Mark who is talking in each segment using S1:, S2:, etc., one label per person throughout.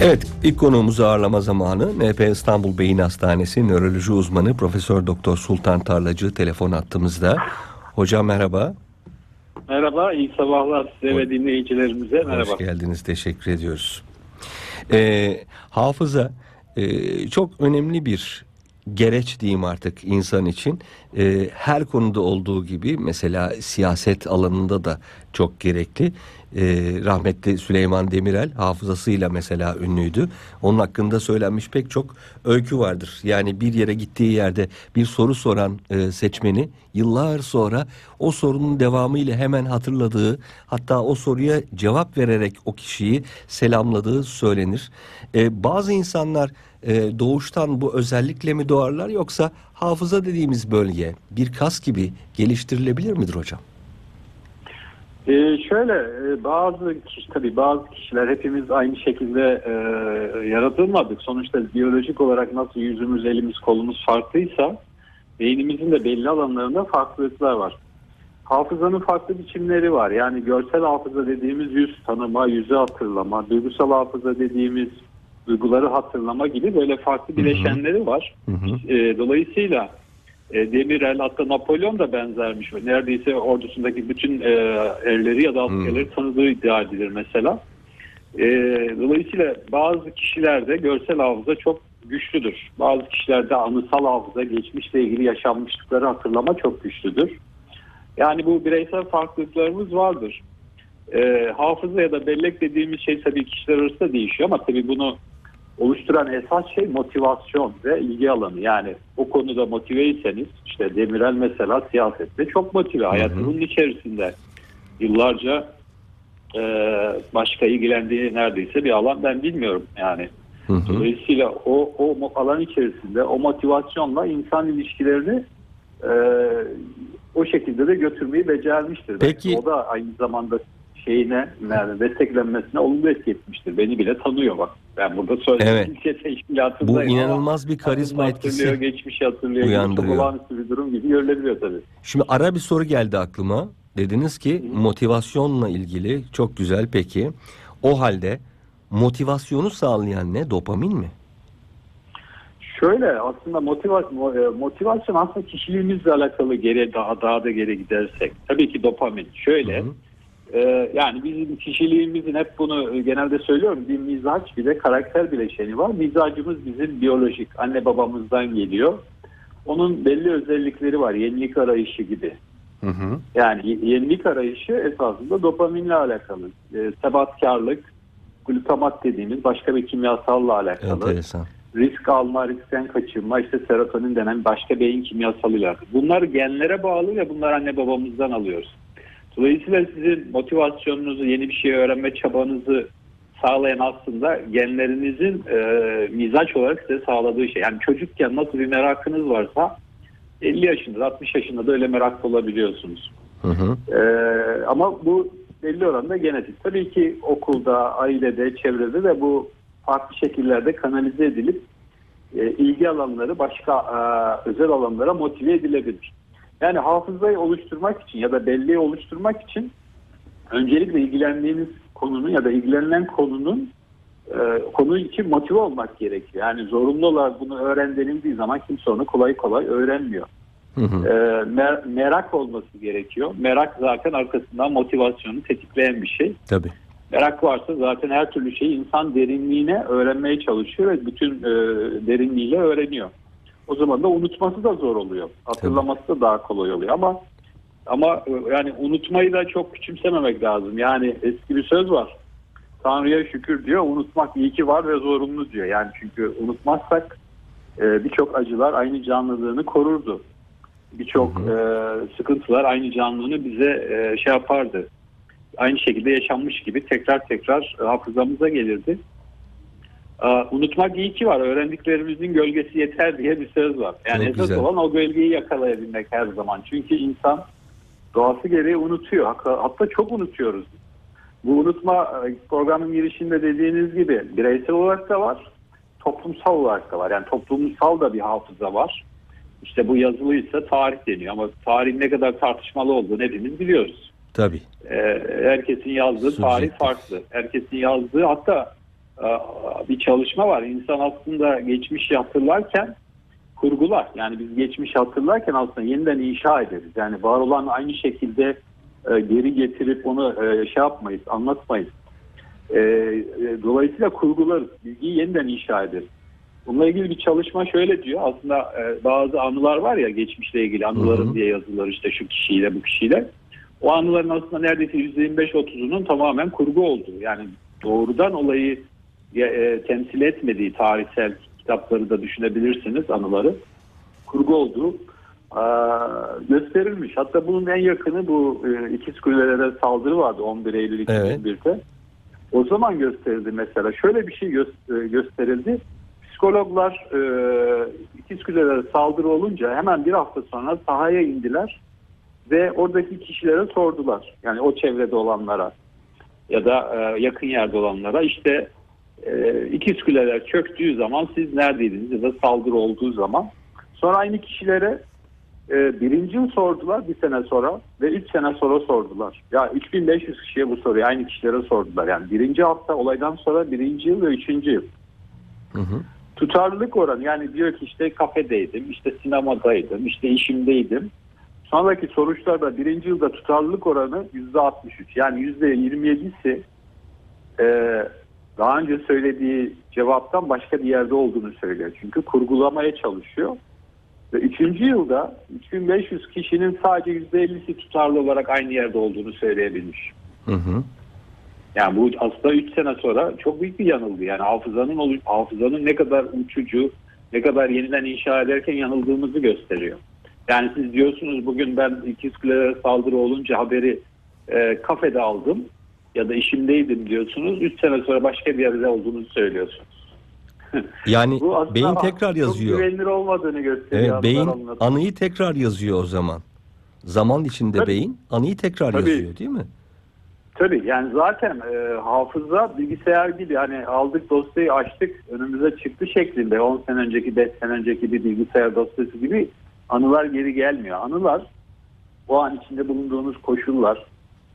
S1: Evet, ilk konuğumuzu ağırlama zamanı NP İstanbul Beyin Hastanesi nöroloji uzmanı Profesör Doktor Sultan Tarlacı telefon attığımızda. Hocam merhaba.
S2: Merhaba, iyi sabahlar size ve dinleyicilerimize. Merhaba.
S1: Hoş geldiniz, teşekkür ediyoruz. Ee, hafıza e, çok önemli bir gereç diyeyim artık insan için. Ee, her konuda olduğu gibi mesela siyaset alanında da çok gerekli. Ee, rahmetli Süleyman Demirel hafızasıyla mesela ünlüydü. Onun hakkında söylenmiş pek çok öykü vardır. Yani bir yere gittiği yerde bir soru soran e, seçmeni yıllar sonra o sorunun devamıyla hemen hatırladığı hatta o soruya cevap vererek o kişiyi selamladığı söylenir. Ee, bazı insanlar e, doğuştan bu özellikle mi doğarlar yoksa hafıza dediğimiz bölge bir kas gibi geliştirilebilir midir hocam?
S2: Ee, şöyle e, bazı kişi tabii bazı kişiler hepimiz aynı şekilde e, yaratılmadık. Sonuçta biyolojik olarak nasıl yüzümüz, elimiz, kolumuz farklıysa beynimizin de belli alanlarında farklılıklar var. Hafızanın farklı biçimleri var. Yani görsel hafıza dediğimiz yüz tanıma, yüzü hatırlama, duygusal hafıza dediğimiz duyguları hatırlama gibi böyle farklı bileşenleri var.
S1: Hı hı.
S2: E, dolayısıyla e, Demirel hatta Napolyon da benzermiş. Neredeyse ordusundaki bütün e, erleri ya da askerleri tanıdığı iddia edilir mesela. E, dolayısıyla bazı kişilerde görsel hafıza çok güçlüdür. Bazı kişilerde anısal hafıza, geçmişle ilgili yaşanmışlıkları hatırlama çok güçlüdür. Yani bu bireysel farklılıklarımız vardır. E, hafıza ya da bellek dediğimiz şey tabii kişiler arasında değişiyor ama tabii bunu oluşturan esas şey motivasyon ve ilgi alanı. Yani o konuda motiveyseniz işte Demirel mesela siyasette çok motive. Hayatı bunun içerisinde yıllarca e, başka ilgilendiği neredeyse bir alan ben bilmiyorum yani.
S1: Hı hı.
S2: Dolayısıyla o, o alan içerisinde o motivasyonla insan ilişkilerini e, o şekilde de götürmeyi becermiştir.
S1: Peki-
S2: O da aynı zamanda şeyine yani desteklenmesine olumlu etki etmiştir. Beni bile tanıyor bak. Ben burada söylediğim
S1: Evet.
S2: ilçe teşkilatındayım
S1: Bu
S2: ama
S1: inanılmaz bir karizma etkisi.
S2: geçmişi hatırlıyor.
S1: uyandırıyor.
S2: Çok olağanüstü bir durum gibi görülebiliyor tabii.
S1: Şimdi ara bir soru geldi aklıma. Dediniz ki motivasyonla ilgili çok güzel peki. O halde motivasyonu sağlayan ne? Dopamin mi?
S2: Şöyle aslında motivasyon, motivasyon aslında kişiliğimizle alakalı geri daha, daha da geri gidersek. Tabii ki dopamin. Şöyle
S1: Hı hı.
S2: E, yani bizim kişiliğimizin hep bunu genelde söylüyorum bir mizaç bir de karakter bileşeni var. Mizacımız bizim biyolojik anne babamızdan geliyor. Onun belli özellikleri var. Yenilik arayışı gibi.
S1: Hı hı.
S2: Yani yenilik arayışı esasında dopaminle alakalı. E, sebatkarlık, glutamat dediğimiz başka bir kimyasalla alakalı.
S1: Enteresan.
S2: Risk alma, riskten kaçınma, işte serotonin denen başka beyin kimyasalıyla. Bunlar genlere bağlı ve bunlar anne babamızdan alıyoruz. Dolayısıyla sizin motivasyonunuzu, yeni bir şey öğrenme çabanızı sağlayan aslında genlerinizin e, mizaç olarak size sağladığı şey. Yani çocukken nasıl bir merakınız varsa 50 yaşında, 60 yaşında da öyle meraklı olabiliyorsunuz.
S1: Hı hı.
S2: Ee, ama bu belli oranda genetik. Tabii ki okulda, ailede, çevrede de bu farklı şekillerde kanalize edilip e, ilgi alanları başka e, özel alanlara motive edilebilir. Yani hafızayı oluşturmak için ya da belleği oluşturmak için öncelikle ilgilendiğiniz konunun ya da ilgilenilen konunun e, konu için motive olmak gerekiyor. Yani zorunlu olarak bunu öğren denildiği zaman kimse onu kolay kolay öğrenmiyor.
S1: Hı hı.
S2: E, mer- merak olması gerekiyor. Merak zaten arkasından motivasyonu tetikleyen bir şey.
S1: Tabii.
S2: Merak varsa zaten her türlü şeyi insan derinliğine öğrenmeye çalışıyor ve bütün e, derinliğiyle öğreniyor. O zaman da unutması da zor oluyor. Hatırlaması da daha kolay oluyor ama ama e, yani unutmayı da çok küçümsememek lazım. Yani eski bir söz var. Tanrı'ya şükür diyor, unutmak iyi ki var ve zorunlu diyor. Yani çünkü unutmazsak e, birçok acılar aynı canlılığını korurdu. Birçok e, sıkıntılar aynı canlılığını bize şey yapardı. Aynı şekilde yaşanmış gibi tekrar tekrar hafızamıza gelirdi. Unutmak iyi ki var. Öğrendiklerimizin gölgesi yeter diye bir söz var. Yani
S1: Çok
S2: esas
S1: güzel.
S2: olan o gölgeyi yakalayabilmek her zaman. Çünkü insan doğası gereği unutuyor. Hatta, çok unutuyoruz. Bu unutma e, programın girişinde dediğiniz gibi bireysel olarak da var, toplumsal olarak da var. Yani toplumsal da bir hafıza var. İşte bu yazılıysa tarih deniyor ama tarihin ne kadar tartışmalı olduğunu hepimiz biliyoruz.
S1: Tabii.
S2: Ee, herkesin yazdığı
S1: Subjektif.
S2: tarih farklı. Herkesin yazdığı hatta bir çalışma var. İnsan aslında geçmişi hatırlarken kurgular. Yani biz geçmiş hatırlarken aslında yeniden inşa ederiz. Yani var olan aynı şekilde e, geri getirip onu e, şey yapmayız, anlatmayız. E, e, dolayısıyla kurgularız. Bilgiyi yeniden inşa ederiz. Bununla ilgili bir çalışma şöyle diyor. Aslında e, bazı anılar var ya geçmişle ilgili anıların
S1: Hı hı.
S2: diye yazılır işte şu kişiyle bu kişiyle. O anıların aslında neredeyse %25-30'unun tamamen kurgu olduğu. Yani doğrudan olayı e, temsil etmediği tarihsel kitapları da düşünebilirsiniz anıları. Kurgu olduğu e, gösterilmiş. Hatta bunun en yakını bu e, ikiz kulelere saldırı vardı 11 Eylül
S1: Evet.
S2: 2001'de. O zaman gösterildi mesela. Şöyle bir şey gö- gösterildi. Psikologlar e, ikiz kulelere saldırı olunca hemen bir hafta sonra sahaya indiler ve oradaki kişilere sordular. Yani o çevrede olanlara ya da e, yakın yerde olanlara işte e, ikiz kuleler çöktüğü zaman siz neredeydiniz ya da saldırı olduğu zaman. Sonra aynı kişilere e, birinci yıl sordular bir sene sonra ve üç sene sonra sordular. Ya 3500 kişiye bu soruyu aynı kişilere sordular. Yani birinci hafta olaydan sonra birinci yıl ve üçüncü yıl.
S1: Hı hı.
S2: Tutarlılık oranı yani diyor ki işte kafedeydim, işte sinemadaydım, işte işimdeydim. Sonraki sonuçlarda birinci yılda tutarlılık oranı yüzde 63. Yani yüzde 27'si e, daha önce söylediği cevaptan başka bir yerde olduğunu söylüyor. Çünkü kurgulamaya çalışıyor. Ve üçüncü yılda 3500 kişinin sadece yüzde 50'si tutarlı olarak aynı yerde olduğunu söyleyebilmiş.
S1: Hı hı.
S2: Yani bu aslında 3 sene sonra çok büyük bir yanılgı. Yani hafızanın hafızanın ne kadar uçucu, ne kadar yeniden inşa ederken yanıldığımızı gösteriyor. Yani siz diyorsunuz bugün ben ikiz saldırı olunca haberi e, kafede aldım ya da işimdeydim diyorsunuz. 3 sene sonra başka bir yerde olduğunu söylüyorsunuz.
S1: Yani
S2: Bu
S1: beyin tekrar
S2: Çok
S1: yazıyor.
S2: güvenilir olmadığını gösteriyor.
S1: Evet, beyin anıyı tekrar yazıyor o zaman. Zaman içinde
S2: Tabii.
S1: beyin anıyı tekrar
S2: Tabii.
S1: yazıyor değil mi?
S2: Tabii yani zaten e, hafıza bilgisayar gibi hani aldık dosyayı açtık önümüze çıktı şeklinde 10 sene önceki 5 sene önceki bir bilgisayar dosyası gibi anılar geri gelmiyor. Anılar o an içinde bulunduğunuz koşullar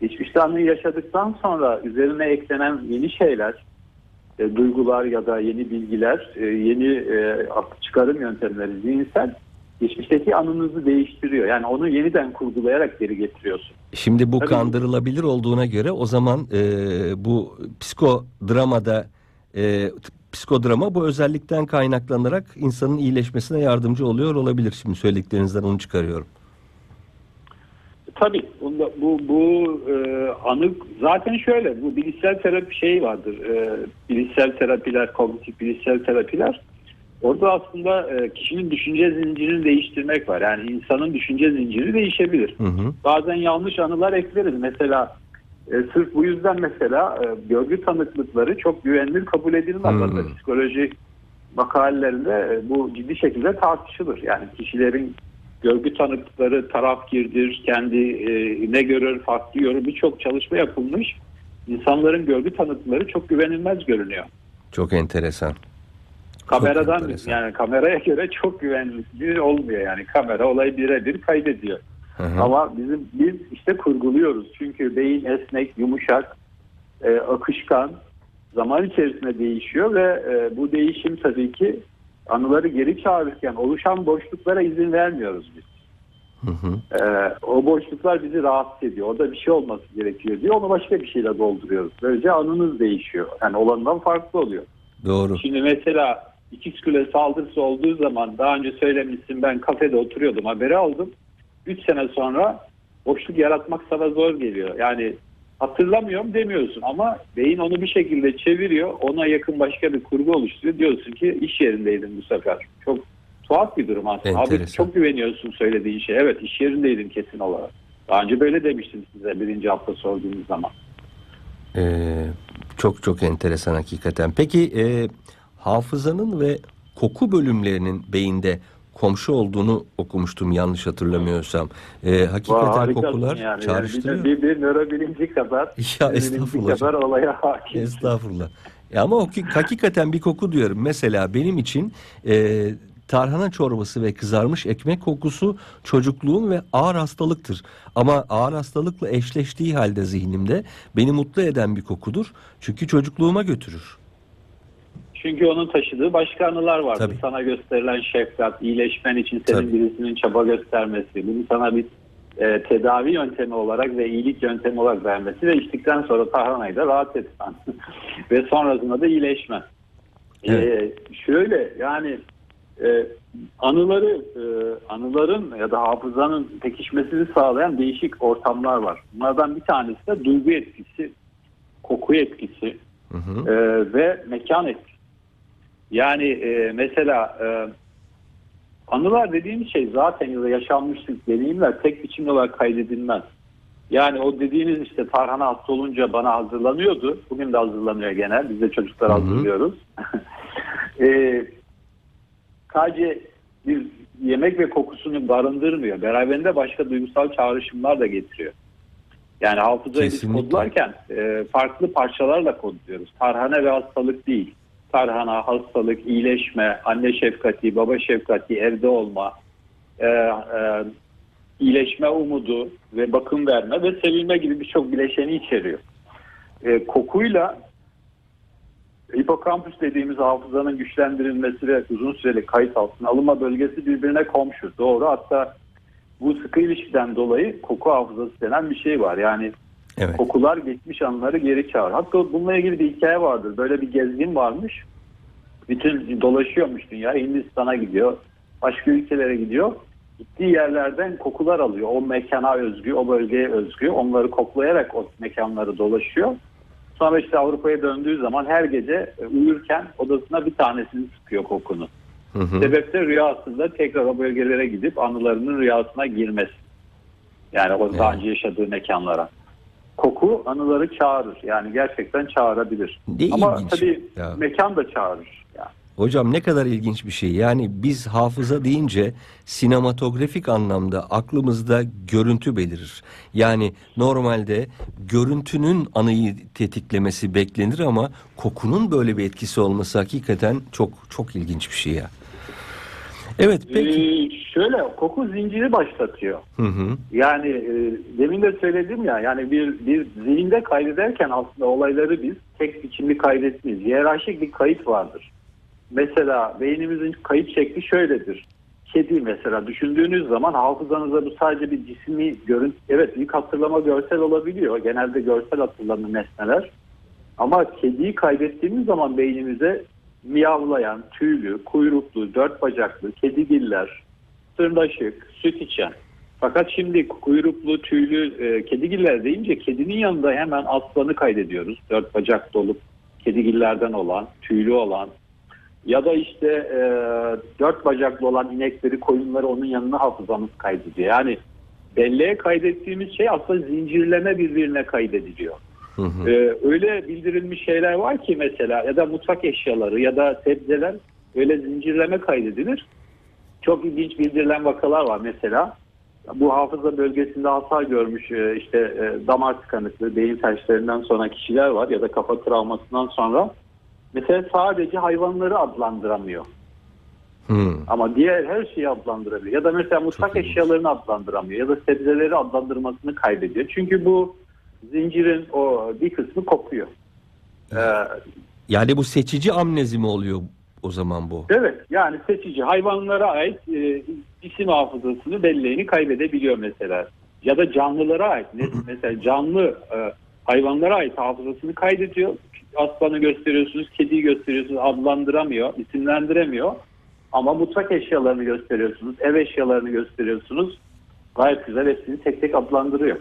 S2: geçmişte anıyı yaşadıktan sonra üzerine eklenen yeni şeyler e, duygular ya da yeni bilgiler e, yeni e, çıkarım yöntemleri zihinsel geçmişteki anınızı değiştiriyor. Yani onu yeniden kurgulayarak geri getiriyorsun.
S1: Şimdi bu
S2: Tabii.
S1: kandırılabilir olduğuna göre o zaman e, bu psikodramada e, psikodrama bu özellikten kaynaklanarak insanın iyileşmesine yardımcı oluyor olabilir. Şimdi söylediklerinizden onu çıkarıyorum.
S2: Tabii bunda, bu bu e, anı zaten şöyle bu bilişsel terapi şey vardır. E, bilişsel terapiler, kognitif bilişsel terapiler orada aslında e, kişinin düşünce zincirini değiştirmek var. Yani insanın düşünce zinciri değişebilir.
S1: Hı hı.
S2: Bazen yanlış anılar ekleriz. Mesela e, sırf bu yüzden mesela e, görgü tanıklıkları çok güvenilir kabul edilmez.
S1: Hmm.
S2: Hatta psikoloji makalelerinde e, bu ciddi şekilde tartışılır. Yani kişilerin görgü tanıklıkları taraf girdir, kendi e, ne görür, farklı görür birçok çalışma yapılmış. İnsanların görgü tanıklıkları çok güvenilmez görünüyor.
S1: Çok enteresan.
S2: Kameradan
S1: enteresan.
S2: yani kameraya göre çok güvenli olmuyor yani kamera olayı birebir kaydediyor.
S1: Hı hı.
S2: Ama bizim biz işte kurguluyoruz. Çünkü beyin esnek, yumuşak, e, akışkan, zaman içerisinde değişiyor ve e, bu değişim tabii ki anıları geri çağırırken oluşan boşluklara izin vermiyoruz biz.
S1: Hı hı.
S2: E, o boşluklar bizi rahatsız ediyor. Orada bir şey olması gerekiyor diyor. Onu başka bir şeyle dolduruyoruz. Böylece anınız değişiyor. Yani olandan farklı oluyor.
S1: Doğru.
S2: Şimdi mesela ikiz kule saldırısı olduğu zaman daha önce söylemişsin ben kafede oturuyordum haberi aldım. 3 sene sonra boşluk yaratmak sana zor geliyor. Yani hatırlamıyorum demiyorsun ama beyin onu bir şekilde çeviriyor. Ona yakın başka bir kurgu oluşturuyor. Diyorsun ki iş yerindeydim bu sefer. Çok tuhaf bir durum aslında. Abi
S1: Enteresan.
S2: çok güveniyorsun söylediğin şey. Evet iş yerindeydim kesin olarak. Daha önce böyle demiştim size birinci hafta sorduğunuz zaman.
S1: Ee, çok çok enteresan hakikaten. Peki e, hafızanın ve koku bölümlerinin beyinde komşu olduğunu okumuştum yanlış hatırlamıyorsam. Ee, hakikaten kokular
S2: yani.
S1: çağrıştırıyor.
S2: Yani bir, bir, bir nörobilimci kadar,
S1: Ya estağfurullah.
S2: kadar olaya hakim.
S1: Estağfurullah. Ya ama o ki- hakikaten bir koku diyorum. Mesela benim için e, tarhana çorbası ve kızarmış ekmek kokusu çocukluğum ve ağır hastalıktır. Ama ağır hastalıkla eşleştiği halde zihnimde beni mutlu eden bir kokudur. Çünkü çocukluğuma götürür.
S2: Çünkü onun taşıdığı başka anılar var.
S1: Tabii.
S2: Sana gösterilen şefkat, iyileşmen için senin
S1: Tabii.
S2: birisinin çaba göstermesi, bunu sana bir e, tedavi yöntemi olarak ve iyilik yöntemi olarak vermesi ve içtikten sonra tarhanayı da rahat etmen. ve sonrasında da iyileşmen.
S1: Evet.
S2: E, şöyle yani e, anıları e, anıların ya da hafızanın pekişmesini sağlayan değişik ortamlar var. Bunlardan bir tanesi de duygu etkisi, koku etkisi,
S1: Hı hı.
S2: ee, ve mekan etkisi. Yani e, mesela e, anılar dediğimiz şey zaten ya da yaşanmışlık deneyimler tek biçimli olarak kaydedilmez. Yani o dediğiniz işte tarhana hasta olunca bana hazırlanıyordu. Bugün de hazırlanıyor genel. Biz de çocuklar
S1: Hı hı.
S2: hazırlıyoruz. e, sadece bir yemek ve kokusunu barındırmıyor. Beraberinde başka duygusal çağrışımlar da getiriyor. Yani hafızayı biz kodlarken e, farklı parçalarla kodluyoruz. Tarhana ve hastalık değil. Tarhana, hastalık, iyileşme, anne şefkati, baba şefkati, evde olma, e, e, iyileşme umudu ve bakım verme ve sevilme gibi birçok bileşeni içeriyor. E, kokuyla hipokampüs dediğimiz hafızanın güçlendirilmesi ve uzun süreli kayıt altına alınma bölgesi birbirine komşu. Doğru. Hatta bu sıkı ilişkiden dolayı koku hafızası denen bir şey var. Yani
S1: Evet.
S2: kokular geçmiş anıları geri çağırır. Hatta bununla ilgili bir hikaye vardır. Böyle bir gezgin varmış. Bütün dolaşıyormuş dünya. Hindistan'a gidiyor. Başka ülkelere gidiyor. Gittiği yerlerden kokular alıyor. O mekana özgü, o bölgeye özgü. Onları koklayarak o mekanları dolaşıyor. Sonra işte Avrupa'ya döndüğü zaman her gece e, uyurken odasına bir tanesini sıkıyor kokunu.
S1: Hı hı.
S2: Sebep de rüyasında tekrar o bölgelere gidip anılarının rüyasına girmesi. Yani o daha önce yaşadığı mekanlara. Koku anıları çağırır. Yani gerçekten çağırabilir.
S1: Ne
S2: Ama
S1: ilginç
S2: tabii
S1: ya.
S2: mekan da çağırır. Yani.
S1: Hocam ne kadar ilginç bir şey. Yani biz hafıza deyince sinematografik anlamda aklımızda görüntü belirir. Yani normalde görüntünün anıyı tetiklemesi beklenir ama kokunun böyle bir etkisi olması hakikaten çok çok ilginç bir şey ya. Evet peki.
S2: Ee, şöyle koku zinciri başlatıyor.
S1: Hı hı.
S2: Yani e, demin de söyledim ya yani bir bir zihinde kaydederken aslında olayları biz tek biçimli kaydetmeyiz. Hiyerarşik bir kayıt vardır. Mesela beynimizin kayıt şekli şöyledir. Kedi mesela düşündüğünüz zaman hafızanıza bu sadece bir cismi görüntü. Evet ilk hatırlama görsel olabiliyor. Genelde görsel hatırlanır nesneler. Ama kediyi kaydettiğimiz zaman beynimize miyavlayan, tüylü, kuyruklu, dört bacaklı, kedigiller, sırnaşık, süt içen. Fakat şimdi kuyruklu, tüylü e, kedigiller deyince kedinin yanında hemen aslanı kaydediyoruz. Dört bacak dolup kedigillerden olan, tüylü olan ya da işte e, dört bacaklı olan inekleri, koyunları onun yanına hafızamız kaydediyor. Yani belleğe kaydettiğimiz şey aslında zincirleme birbirine kaydediliyor.
S1: Hı hı.
S2: Ee, öyle bildirilmiş şeyler var ki mesela ya da mutfak eşyaları ya da sebzeler öyle zincirleme kaydedilir. Çok ilginç bildirilen vakalar var mesela. Bu hafıza bölgesinde hasar görmüş e, işte e, damar tıkanıklığı, beyin felçlerinden sonra kişiler var ya da kafa travmasından sonra mesela sadece hayvanları adlandıramıyor.
S1: Hı.
S2: Ama diğer her şeyi adlandırabiliyor. Ya da mesela mutfak
S1: Çok
S2: eşyalarını adlandıramıyor. Ya da sebzeleri adlandırmasını kaybediyor. Çünkü bu zincirin o bir kısmı kopuyor. Ee,
S1: Yani bu seçici amnezi mi oluyor o zaman bu?
S2: evet yani seçici hayvanlara ait e, isim hafızasını belleğini kaybedebiliyor mesela. Ya da canlılara ait. Mesela canlı e, hayvanlara ait hafızasını kaydediyor. Aslanı gösteriyorsunuz, kediyi gösteriyorsunuz adlandıramıyor, isimlendiremiyor. Ama mutfak eşyalarını gösteriyorsunuz, ev eşyalarını gösteriyorsunuz. Gayet güzel hepsini tek tek adlandırıyor.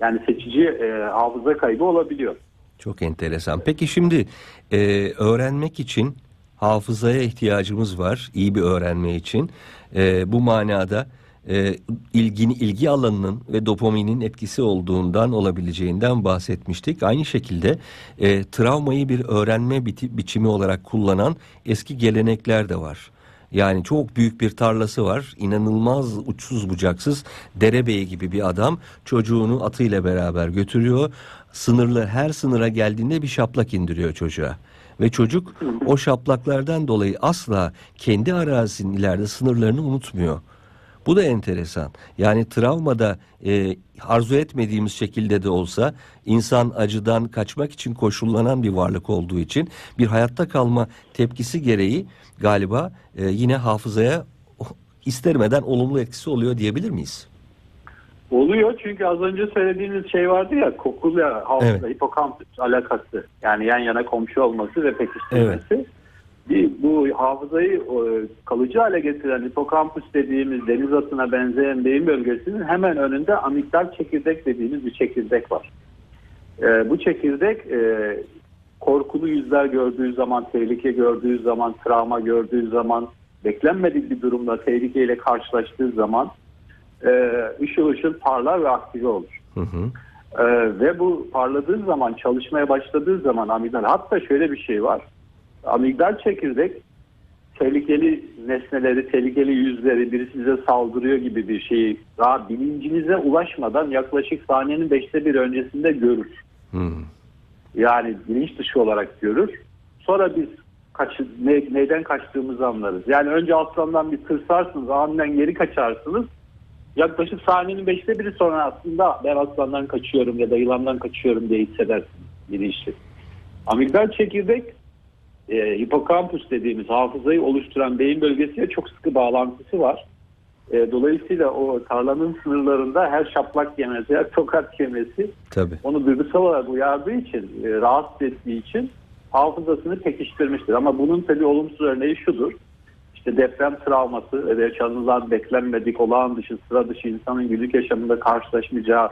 S2: Yani seçici e, hafıza kaybı olabiliyor.
S1: Çok enteresan. Peki şimdi e, öğrenmek için hafızaya ihtiyacımız var. iyi bir öğrenme için. E, bu manada e, ilgini ilgi alanının ve dopaminin etkisi olduğundan olabileceğinden bahsetmiştik. Aynı şekilde e, travmayı bir öğrenme biti, biçimi olarak kullanan eski gelenekler de var. Yani çok büyük bir tarlası var. İnanılmaz uçsuz bucaksız derebeyi gibi bir adam çocuğunu atıyla beraber götürüyor. Sınırlı her sınıra geldiğinde bir şaplak indiriyor çocuğa. Ve çocuk o şaplaklardan dolayı asla kendi arazisinin ileride sınırlarını unutmuyor. Bu da enteresan. Yani travmada e, arzu etmediğimiz şekilde de olsa insan acıdan kaçmak için koşullanan bir varlık olduğu için bir hayatta kalma tepkisi gereği galiba e, yine hafızaya istermeden olumlu etkisi oluyor diyebilir miyiz?
S2: Oluyor çünkü az önce söylediğiniz şey vardı ya kokuyla hafıza
S1: Evet.
S2: hipokampüs alakası. Yani yan yana komşu olması ve pekiştirmesi. Bir, bu hafızayı kalıcı hale getiren hipokampüs dediğimiz deniz atına benzeyen beyin bölgesinin hemen önünde amigdal çekirdek dediğimiz bir çekirdek var. E, bu çekirdek e, korkulu yüzler gördüğü zaman, tehlike gördüğü zaman, travma gördüğü zaman, beklenmedik bir durumda tehlikeyle karşılaştığı zaman e, ışıl ışıl parlar ve aktive olur.
S1: Hı hı.
S2: Ee, ve bu parladığı zaman çalışmaya başladığı zaman amigdal hatta şöyle bir şey var. Amigdal çekirdek tehlikeli nesneleri, tehlikeli yüzleri biri size saldırıyor gibi bir şeyi daha bilincinize ulaşmadan yaklaşık saniyenin beşte bir öncesinde görür.
S1: Hı.
S2: Yani bilinç dışı olarak görür. Sonra biz kaç, ne, neyden kaçtığımızı anlarız. Yani önce aslandan bir tırsarsınız, aniden geri kaçarsınız. Yaklaşık saniyenin beşte biri sonra aslında ben aslandan kaçıyorum ya da yılandan kaçıyorum diye hissedersiniz bilinçli. Amigdal çekirdek e, hipokampus dediğimiz hafızayı oluşturan beyin bölgesiyle çok sıkı bağlantısı var. E, dolayısıyla o tarlanın sınırlarında her şaplak yemesi, her tokat yemesi
S1: Tabii.
S2: onu duygusal olarak uyardığı için, e, rahatsız ettiği için hafızasını pekiştirmiştir. Ama bunun tabii olumsuz örneği şudur. İşte deprem travması ve yaşanılan beklenmedik, olağan dışı, sıra dışı insanın günlük yaşamında karşılaşmayacağı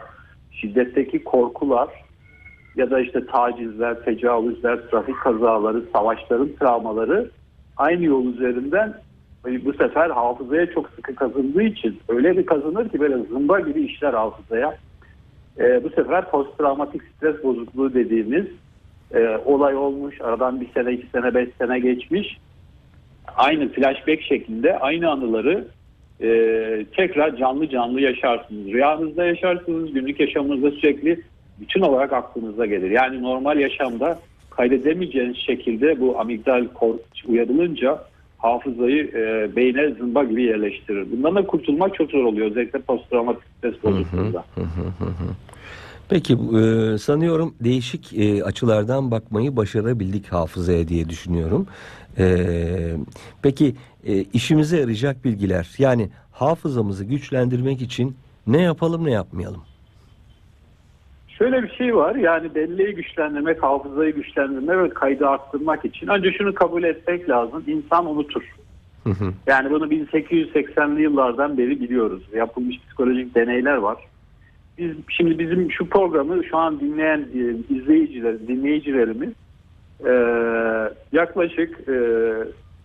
S2: şiddetteki korkular ya da işte tacizler, tecavüzler, trafik kazaları, savaşların travmaları aynı yol üzerinden bu sefer hafızaya çok sıkı kazındığı için öyle bir kazanır ki böyle zımba gibi işler hafızaya. E, bu sefer posttraumatik stres bozukluğu dediğimiz e, olay olmuş. Aradan bir sene, iki sene, beş sene geçmiş. Aynı flashback şeklinde aynı anıları e, tekrar canlı canlı yaşarsınız. Rüyanızda yaşarsınız, günlük yaşamınızda sürekli bütün olarak aklınıza gelir. Yani normal yaşamda kaydedemeyeceğiniz şekilde bu amigdal kortex uyarılınca hafızayı e, beyne zımba gibi yerleştirir. Bundan da kurtulmak çok zor oluyor. Özellikle posttraumatik stres bozukluğunda.
S1: Peki e, sanıyorum değişik e, açılardan bakmayı başarabildik hafızaya diye düşünüyorum. E, peki e, işimize yarayacak bilgiler yani hafızamızı güçlendirmek için ne yapalım ne yapmayalım?
S2: Şöyle bir şey var yani belleği güçlendirmek, hafızayı güçlendirmek ve kaydı arttırmak için önce şunu kabul etmek lazım. İnsan unutur.
S1: Hı hı.
S2: Yani bunu 1880'li yıllardan beri biliyoruz. Yapılmış psikolojik deneyler var. Biz şimdi bizim şu programı şu an dinleyen e, izleyiciler, dinleyicilerimiz e, yaklaşık e,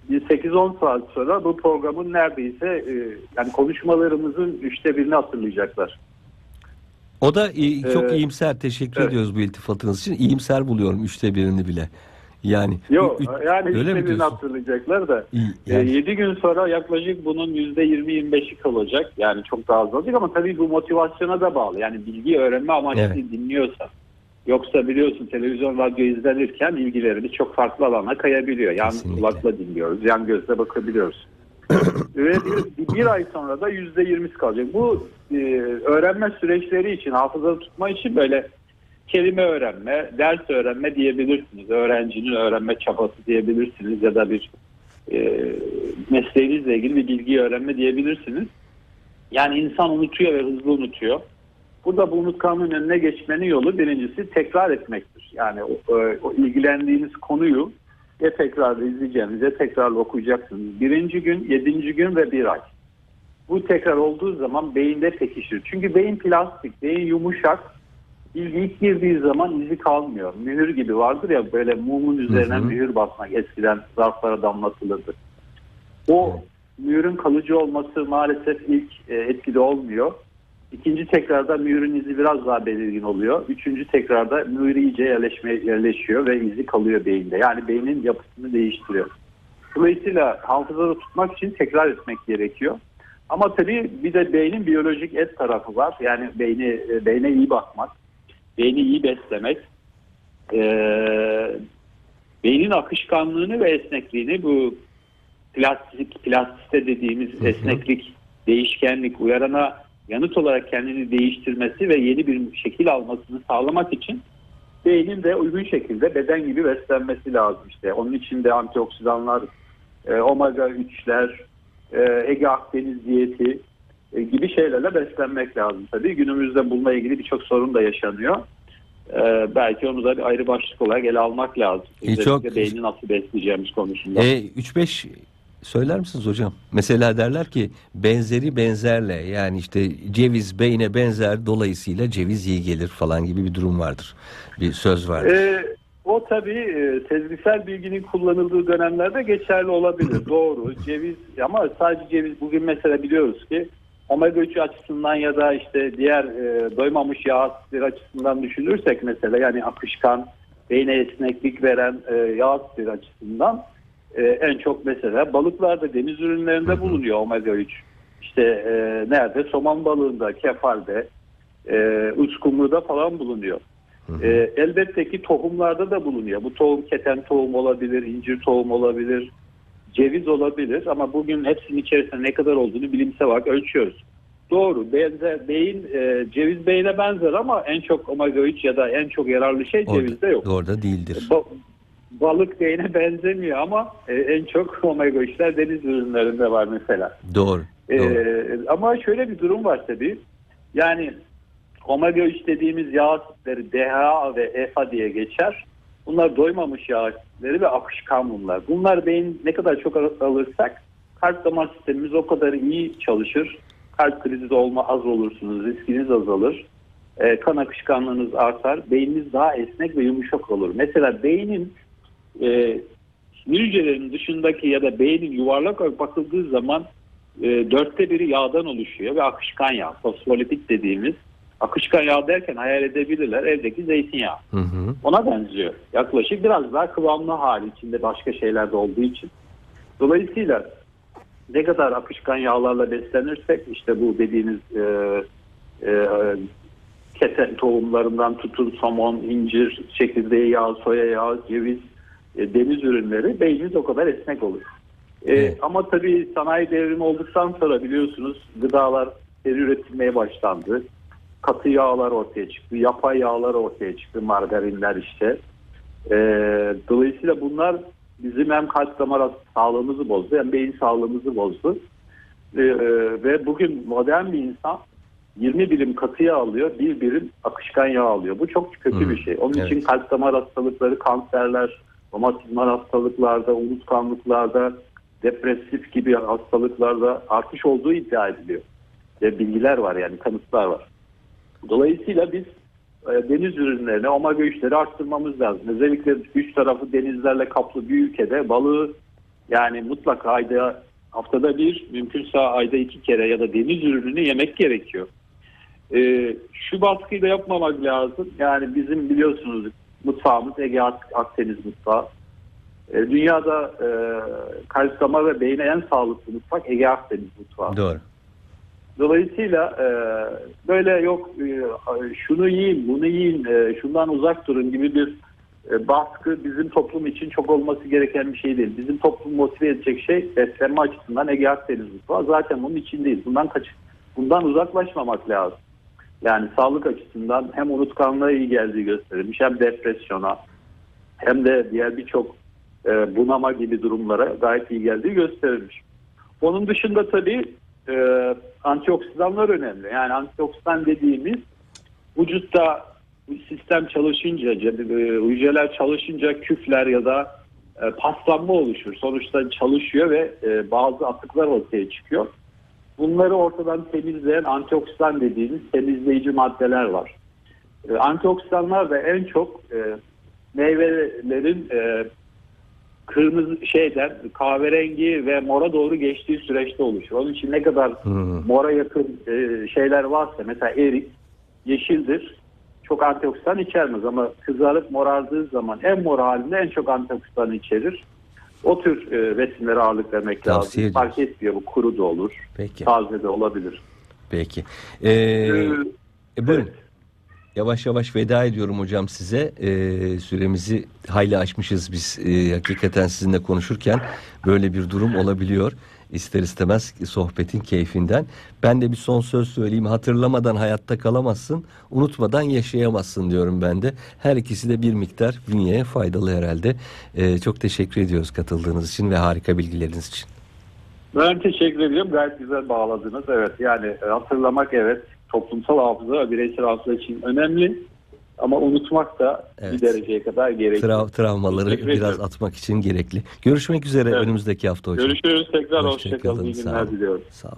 S2: bir 8-10 saat sonra bu programın neredeyse e, yani konuşmalarımızın üçte birini hatırlayacaklar.
S1: O da iyi- çok
S2: Ee,
S1: iyimser. Teşekkür
S2: evet.
S1: ediyoruz bu iltifatınız için. İyimser buluyorum üçte birini bile. Yani
S2: Yok
S1: Üç-
S2: yani
S1: öyle
S2: üçte
S1: mi diyorsun?
S2: hatırlayacaklar da.
S1: İyi, yani-
S2: 7 gün sonra yaklaşık bunun %20-25'i kalacak. Yani çok daha az olacak ama tabii bu motivasyona da bağlı. Yani bilgi öğrenme amaçlı
S1: Evet.
S2: dinliyorsa. Yoksa biliyorsun televizyon, radyo izlenirken ilgilerimiz çok farklı alana kayabiliyor. Yan kulakla dinliyoruz, yan gözle bakabiliyoruz. Ve bir, bir ay sonra da %20'si kalacak. Bu e, öğrenme süreçleri için, hafızada tutma için böyle kelime öğrenme, ders öğrenme diyebilirsiniz. Öğrencinin öğrenme çabası diyebilirsiniz ya da bir e, mesleğinizle ilgili bir bilgi öğrenme diyebilirsiniz. Yani insan unutuyor ve hızlı unutuyor. Burada bu unutkanlığın önüne geçmenin yolu birincisi tekrar etmektir. Yani o, o- o ilgilendiğiniz konuyu ya tekrar izleyeceksiniz ya tekrar okuyacaksınız. Birinci gün, yedinci gün ve bir ay. Bu tekrar olduğu zaman beyinde pekişir. Çünkü beyin plastik, beyin yumuşak. Bilgi ilk girdiği zaman izi kalmıyor. Mühür gibi vardır ya böyle mumun üzerine
S1: Hı hı.
S2: mühür basmak eskiden zarflara damlatılırdı. O mühürün kalıcı olması maalesef ilk e, etkili olmuyor. İkinci tekrarda mühürün izi biraz daha belirgin oluyor. Üçüncü tekrarda mühür iyice yerleşmeye yerleşiyor ve izi kalıyor beyinde. Yani beynin yapısını değiştiriyor. Dolayısıyla hafızada tutmak için tekrar etmek gerekiyor. Ama tabii bir de beynin biyolojik et tarafı var. Yani beyni e, beyne iyi bakmak, beyni iyi beslemek, ee, beynin akışkanlığını ve esnekliğini bu plastik plastisite dediğimiz
S1: hı.
S2: esneklik değişkenlik, uyarana yanıt olarak kendini değiştirmesi ve yeni bir şekil almasını sağlamak için beynin de uygun şekilde beden gibi beslenmesi lazım işte. Onun için de antioksidanlar, e, omega 3'ler, e, Ege Akdeniz diyeti e, gibi şeylerle beslenmek lazım tabii. Günümüzde bununla ilgili birçok sorun da yaşanıyor. E, belki onu da bir ayrı başlık olarak ele almak lazım.
S1: E, çok-
S2: beyni nasıl besleyeceğimiz konusunda.
S1: E, 3-5 söyler misiniz hocam? Mesela derler ki benzeri benzerle yani işte ceviz beyne benzer dolayısıyla ceviz iyi gelir falan gibi bir durum vardır. Bir söz vardır.
S2: Ee, o tabii sezgisel bilginin kullanıldığı dönemlerde geçerli olabilir. Doğru. Ceviz ama sadece ceviz bugün mesela biliyoruz ki omega 3 açısından ya da işte diğer e, doymamış yağ asitleri açısından düşünürsek mesela yani akışkan, beyne esneklik veren e, yağ asitleri açısından e, en çok mesela balıklarda, deniz ürünlerinde bulunuyor omega 3. İşte e, nerede? Somon balığında, kefalde, e, uskumruda falan bulunuyor. E, elbette ki tohumlarda da bulunuyor. Bu tohum keten tohum olabilir, incir tohum olabilir, ceviz olabilir ama bugün hepsinin içerisinde ne kadar olduğunu bilimsel olarak ölçüyoruz. Doğru. Benzer, beyin e, ceviz beyine benzer ama en çok omega 3 ya da en çok yararlı şey cevizde yok.
S1: Orada değildir.
S2: Ba- balık beyine benzemiyor ama e, en çok omega 3'ler deniz ürünlerinde var mesela.
S1: Doğru.
S2: Ee,
S1: doğru.
S2: ama şöyle bir durum var tabii. Yani omega 3 dediğimiz yağ asitleri DHA ve EPA diye geçer. Bunlar doymamış yağ asitleri ve akışkan bunlar. Bunlar beyin ne kadar çok al- alırsak kalp damar sistemimiz o kadar iyi çalışır. Kalp krizi de olma az olursunuz, riskiniz azalır. Ee, kan akışkanlığınız artar. Beyniniz daha esnek ve yumuşak olur. Mesela beynin e, sinir dışındaki ya da beynin yuvarlak olarak bakıldığı zaman e, dörtte biri yağdan oluşuyor ve akışkan yağ, fosfolipid dediğimiz. Akışkan yağ derken hayal edebilirler evdeki zeytinyağı.
S1: Hı hı.
S2: Ona benziyor. Yaklaşık biraz daha kıvamlı hali içinde başka şeyler de olduğu için. Dolayısıyla ne kadar akışkan yağlarla beslenirsek işte bu dediğiniz e, e, keten tohumlarından tutun somon, incir, çekirdeği yağı, soya yağı, ceviz, e, deniz ürünleri beyniniz o kadar esnek olur. E,
S1: Evet.
S2: Ama tabii sanayi devrimi olduktan sonra biliyorsunuz gıdalar seri üretilmeye başlandı. Katı yağlar ortaya çıktı, yapay yağlar ortaya çıktı, margarinler işte. E, dolayısıyla bunlar bizim hem kalp damar sağlığımızı bozdu hem beyin sağlığımızı bozdu. E, e, ve bugün modern bir insan 20 birim katı yağ alıyor, bir birim akışkan yağ alıyor. Bu çok kötü
S1: Hmm,
S2: bir şey. Onun
S1: evet.
S2: için kalp damar hastalıkları, kanserler, romatizmal hastalıklarda, unutkanlıklarda, depresif gibi hastalıklarda artış olduğu iddia ediliyor. Ve bilgiler var yani kanıtlar var. Dolayısıyla biz e, deniz ürünlerini, omega 3'leri arttırmamız lazım. Özellikle üç tarafı denizlerle kaplı bir ülkede balığı yani mutlaka ayda haftada bir, mümkünse ayda iki kere ya da deniz ürününü yemek gerekiyor. E, şu baskıyı da yapmamak lazım. Yani bizim biliyorsunuz mutfağımız Ege Ak- Akdeniz mutfağı. E, dünyada e, kalp damar ve beyne en sağlıklı mutfak Ege Akdeniz mutfağı.
S1: Doğru.
S2: Dolayısıyla e, böyle yok e, şunu yiyin, bunu yiyin, e, şundan uzak durun gibi bir e, baskı bizim toplum için çok olması gereken bir şey değil. Bizim toplum motive edecek şey beslenme açısından Ege Akdeniz mutfağı. Zaten bunun içindeyiz. Bundan kaç, bundan uzaklaşmamak lazım. Yani sağlık açısından hem unutkanlığa iyi geldiği gösterilmiş hem depresyona hem de diğer birçok e, bunama gibi durumlara gayet iyi geldiği gösterilmiş. Onun dışında tabii e, antioksidanlar önemli. Yani antioksidan dediğimiz vücutta sistem çalışınca, e, hücreler çalışınca küfler ya da e, paslanma oluşur. Sonuçta çalışıyor ve e, bazı atıklar ortaya çıkıyor. Bunları ortadan temizleyen antioksidan dediğimiz temizleyici maddeler var. E, antioksidanlar da en çok e, meyvelerin e, kırmızı şeyden kahverengi ve mora doğru geçtiği süreçte oluşur. Onun için ne kadar
S1: Hı.
S2: mora yakın e, şeyler varsa mesela erik yeşildir. Çok antioksidan içermez ama kızarıp morardığı zaman en mor halinde en çok antioksidan içerir. O tür e, besinlere ağırlık vermek
S1: Tavsiye
S2: lazım. Fark etmiyor bu kuru da olur,
S1: Peki.
S2: taze de olabilir.
S1: Peki. Ee,
S2: Ee,
S1: e, buyurun.
S2: evet.
S1: Yavaş yavaş veda ediyorum hocam size. Ee, süremizi hayli aşmışız biz. Ee, hakikaten sizinle konuşurken böyle bir durum olabiliyor. İster istemez sohbetin keyfinden. Ben de bir son söz söyleyeyim. Hatırlamadan hayatta kalamazsın, unutmadan yaşayamazsın diyorum ben de. Her ikisi de bir miktar bünyeye faydalı herhalde. Ee, çok teşekkür ediyoruz katıldığınız için ve harika bilgileriniz için.
S2: Ben teşekkür ediyorum. Gayet güzel bağladınız. Evet yani e, hatırlamak evet toplumsal hafıza ve bireysel hafıza için önemli. Ama unutmak da
S1: Evet.
S2: bir dereceye kadar gerekli.
S1: Trav- travmaları
S2: Teşekkür
S1: biraz
S2: ediyorum.
S1: atmak için gerekli. Görüşmek üzere
S2: Evet.
S1: önümüzdeki hafta hocam.
S2: Görüşürüz. Tekrar
S1: Hoşça
S2: hoşçakalın.
S1: kalın,
S2: İyi günler diliyorum.
S1: Sağ olun.